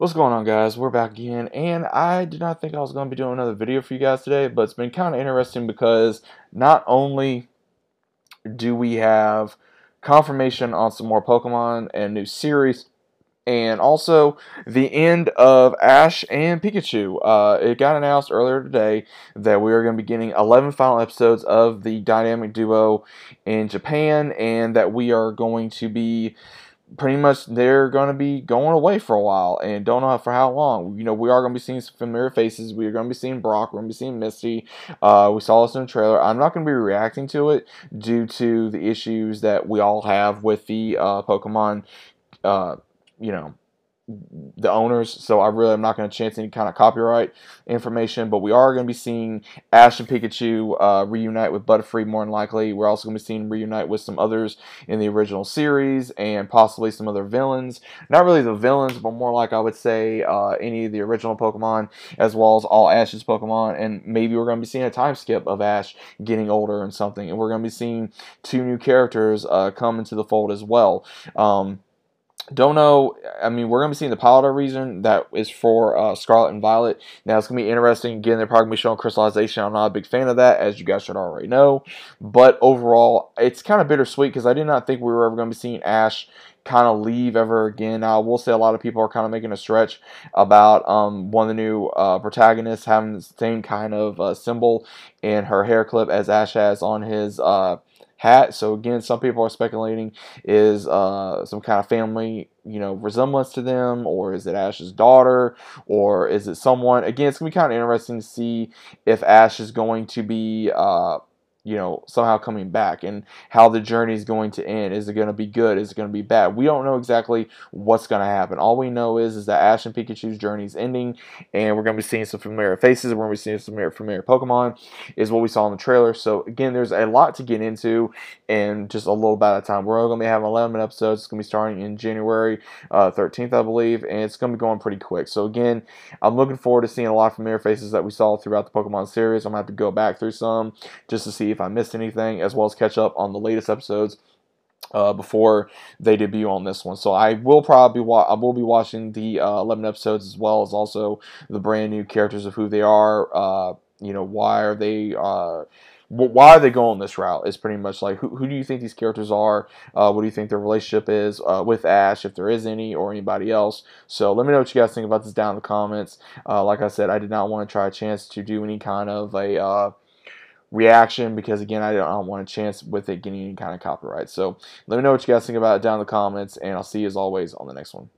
What's going on guys? We're back again and I did not think I was going to be doing another video for you guys today but it's been kind of interesting because not only do we have confirmation on some more Pokemon and new series and also the end of Ash and Pikachu. Uh, it got announced earlier today that we are going to be getting 11 final episodes of the dynamic duo in Japan and that we are going to be pretty much they're going to be going away for a while and don't know for how long. You know, we are going to be seeing some familiar faces. We are going to be seeing Brock. We're going to be seeing Misty. Uh, we saw this in the trailer. I'm not going to be reacting to it due to the issues that we all have with the uh, Pokemon, uh, you know, the owners, so I really am not going to chance any kind of copyright information. But we are going to be seeing Ash and Pikachu uh, reunite with Butterfree more than likely. We're also going to be seeing reunite with some others in the original series and possibly some other villains. Not really the villains, but more like I would say uh, any of the original Pokemon as well as all Ash's Pokemon. And maybe we're going to be seeing a time skip of Ash getting older and something. And we're going to be seeing two new characters uh, come into the fold as well. Um, don't know. I mean, we're to be seeing the pilot reason that is for uh, Scarlet and Violet. Now, it's to be interesting. Again, they're probably to be showing Terastallization. I'm not a big fan of that, as you guys should already know. But overall, it's kind of bittersweet because I did not think we were ever to be seeing Ash kind of leave ever again. I will say a lot of people are kind of making a stretch about um, one of the new uh, protagonists having the same kind of uh, symbol in her hair clip as Ash has on his uh, hat. So again, some people are speculating is uh, some kind of family, you know, resemblance to them, or is it Ash's daughter, or is it someone? Again, it's gonna be kind of interesting to see if Ash is going to be uh, you know, somehow coming back and how the journey is going to end. Is it going to be good? Is it going to be bad? We don't know exactly what's going to happen. All we know is, is that Ash and Pikachu's journey is ending and we're going to be seeing some familiar faces. We're going to be seeing some familiar, Pokemon is what we saw in the trailer. So again, there's a lot to get into in just a little bit of time. We're going to be having 11 episodes. It's going to be starting in January uh, 13th, I believe, and it's going to be going pretty quick. So again, I'm looking forward to seeing a lot of familiar faces that we saw throughout the Pokemon series. I'm going to have to go back through some just to see if I missed anything, as well as catch up on the latest episodes. Uh, before they debut on this one. So I will probably wa- I will be watching the uh, 11 episodes as well as also the brand new characters of who they are. Uh, you know, why are they uh, why are they going this route? Is pretty much like who, who do you think these characters are? Uh, what do you think their relationship is uh, with Ash, if there is any, or anybody else? So let me know what you guys think about this down in the comments. Uh, like I said, I did not want to try a chance to do any kind of a uh, reaction because again I don't want a chance with it getting any kind of copyright. So let me know what you guys think about it down in the comments and I'll see you as always on the next one.